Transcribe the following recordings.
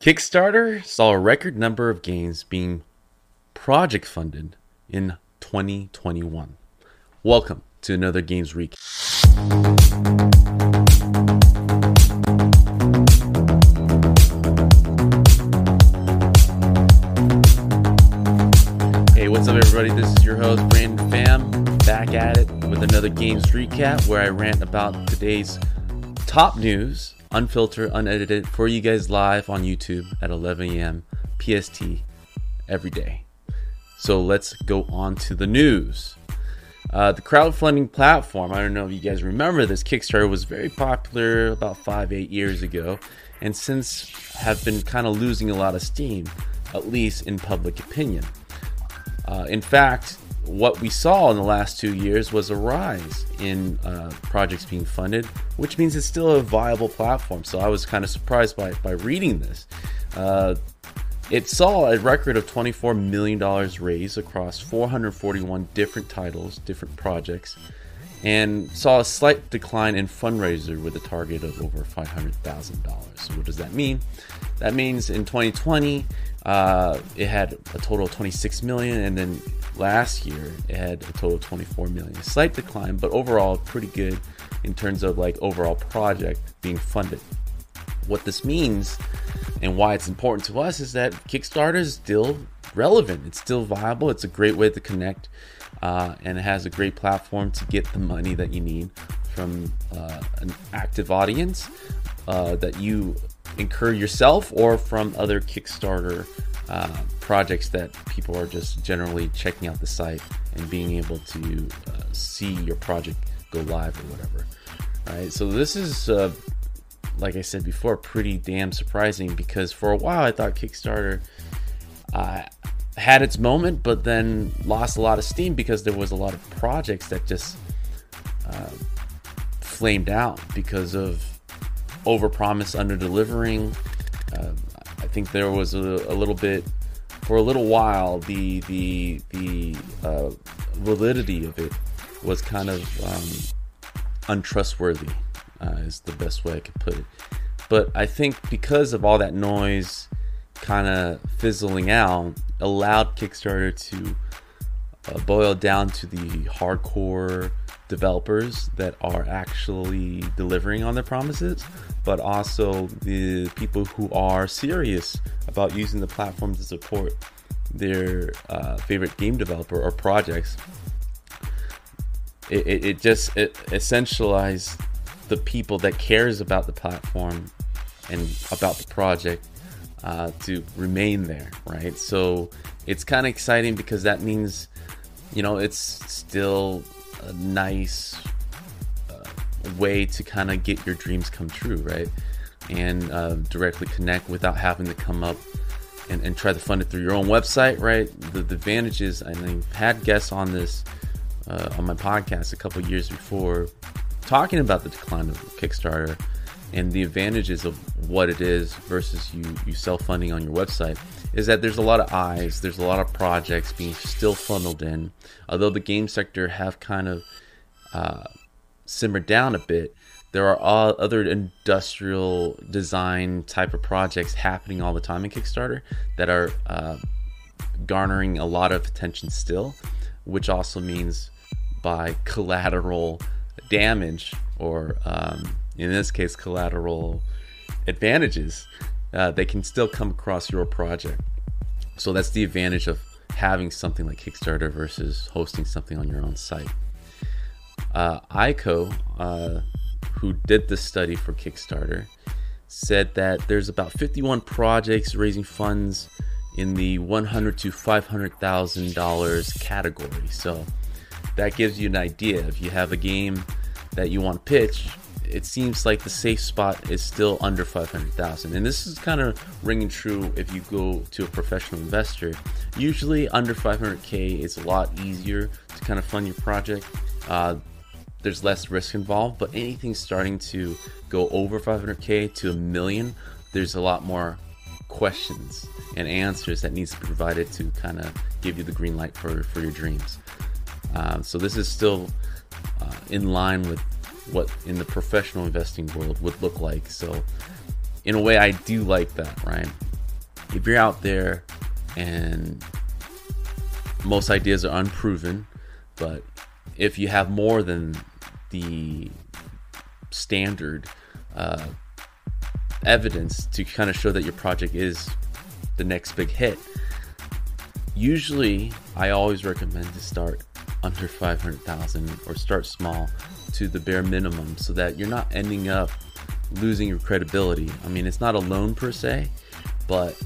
Kickstarter saw a record number of games being project funded in 2021. Welcome to another Games Week. Hey, what's up, everybody? This is your host, Brandon Pham, back at it with another Games Recap where I rant about today's top news unfiltered, unedited, for you guys live on YouTube at 11 a.m. PST every day. So let's go on to the news. Uh, the crowdfunding platform, I don't know if you guys remember this, Kickstarter was very popular about five, eight years ago, and since have been kind of losing a lot of steam, at least in public opinion. Uh, in fact, what we saw in the last two years was a rise in uh, projects being funded, which means it's still a viable platform. So I was kind of surprised by, by reading this. Uh, it saw a record of $24 million raised across 441 different titles, different projects, and saw a slight decline in fundraiser with a target of over $500,000. So what does that mean? That means in 2020, uh, it had a total of 26 million, and then last year it had a total of 24 million. Slight decline, but overall pretty good in terms of like overall project being funded. What this means and why it's important to us is that Kickstarter is still relevant. It's still viable. It's a great way to connect, uh, and it has a great platform to get the money that you need from uh, an active audience uh, that you incur yourself or from other Kickstarter uh, projects that people are just generally checking out the site and being able to uh, see your project go live or whatever. Right. So this is, uh, like I said before, pretty damn surprising because for a while I thought Kickstarter uh, had its moment, but then lost a lot of steam because there was a lot of projects that just uh, flamed out because of overpromise, under delivering. Uh, I think there was a, a, little bit for a little while. The the the uh, validity of it was kind of um, untrustworthy. Uh, is the best way I could put it. But I think because of all that noise, kind of fizzling out, allowed Kickstarter to uh, boil down to the hardcore developers that are actually delivering on their promises, but also the people who are serious about using the platform to support their uh, favorite game developer or projects. It, it, it just it essentialized the people that cares about the platform and about the project uh, to remain there, right? So it's kind of exciting because that means, you know, it's still a nice uh, way to kind of get your dreams come true, right? And uh, directly connect without having to come up and, and, try to fund it through your own website, right? The, the advantages, and I've had guests on this uh, on my podcast a couple years before talking about the decline of Kickstarter and the advantages of what it is versus you, you self funding on your website is that there's a lot of eyes, there's a lot of projects being still funneled in. Although the game sector have kind of uh, simmered down a bit, there are all other industrial design type of projects happening all the time in Kickstarter that are uh, garnering a lot of attention still, which also means by collateral damage or um, in this case collateral advantages uh, they can still come across your project. So that's the advantage of having something like Kickstarter versus hosting something on your own site. Uh, ICO, uh, who did this study for Kickstarter, said that there's about 51 projects raising funds in the 100 to 500 thousand dollars category. So that gives you an idea. If you have a game that you want to pitch, it seems like the safe spot is still under 500,000. And this is kind of ringing true if you go to a professional investor. Usually under 500k is a lot easier to kind of fund your project. Uh, there's less risk involved, but anything starting to go over 500k to a million, there's a lot more questions and answers that needs to be provided to kind of give you the green light for, for your dreams. Uh, so this is still uh, in line with what in the professional investing world would look like. So, in a way, I do like that, right? if you're out there and most ideas are unproven, but if you have more than the standard uh, evidence to kind of show that your project is the next big hit, usually I always recommend to start under 500,000 or start small to the bare minimum so that you're not ending up losing your credibility. I mean, it's not a loan per se, but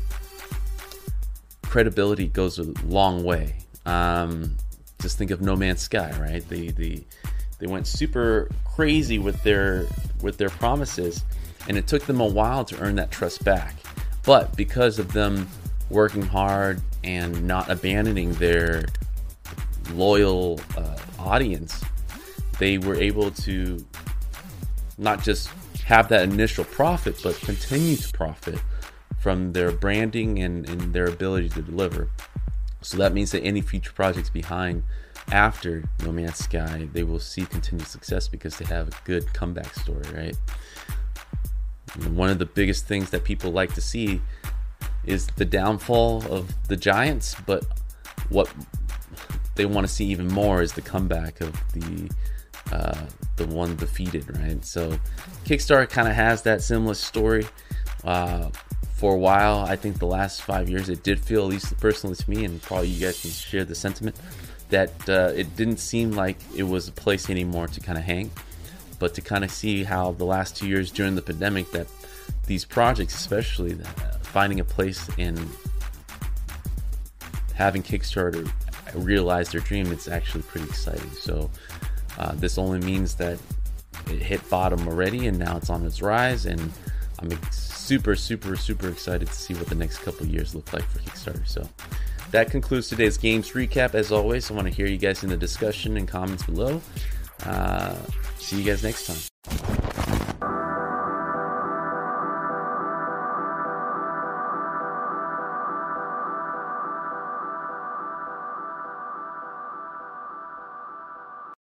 credibility goes a long way. Um, just think of No Man's Sky, right? They they they went super crazy with their with their promises, and it took them a while to earn that trust back. But because of them working hard and not abandoning their loyal uh, audience, they were able to not just have that initial profit, but continue to profit from their branding and, and their ability to deliver. So that means that any future projects behind after No Man's Sky, they will see continued success because they have a good comeback story, right? One of the biggest things that people like to see is the downfall of the Giants, but what they want to see even more is the comeback of the uh, the one defeated, right? So Kickstarter kind of has that similar story. Uh, for a while. I think the last five years, it did feel, at least personally to me, and probably you guys can share the sentiment, that uh, it didn't seem like it was a place anymore to kind of hang. But to kind of see how the last two years during the pandemic, that these projects, especially uh, finding a place in having Kickstarter realize their dream, it's actually pretty exciting. So uh, this only means that it hit bottom already, and now it's on its rise, and I'm super, super, super excited to see what the next couple years look like for Kickstarter. So that concludes today's games recap. As always, I want to hear you guys in the discussion and comments below. Uh, see you guys next time.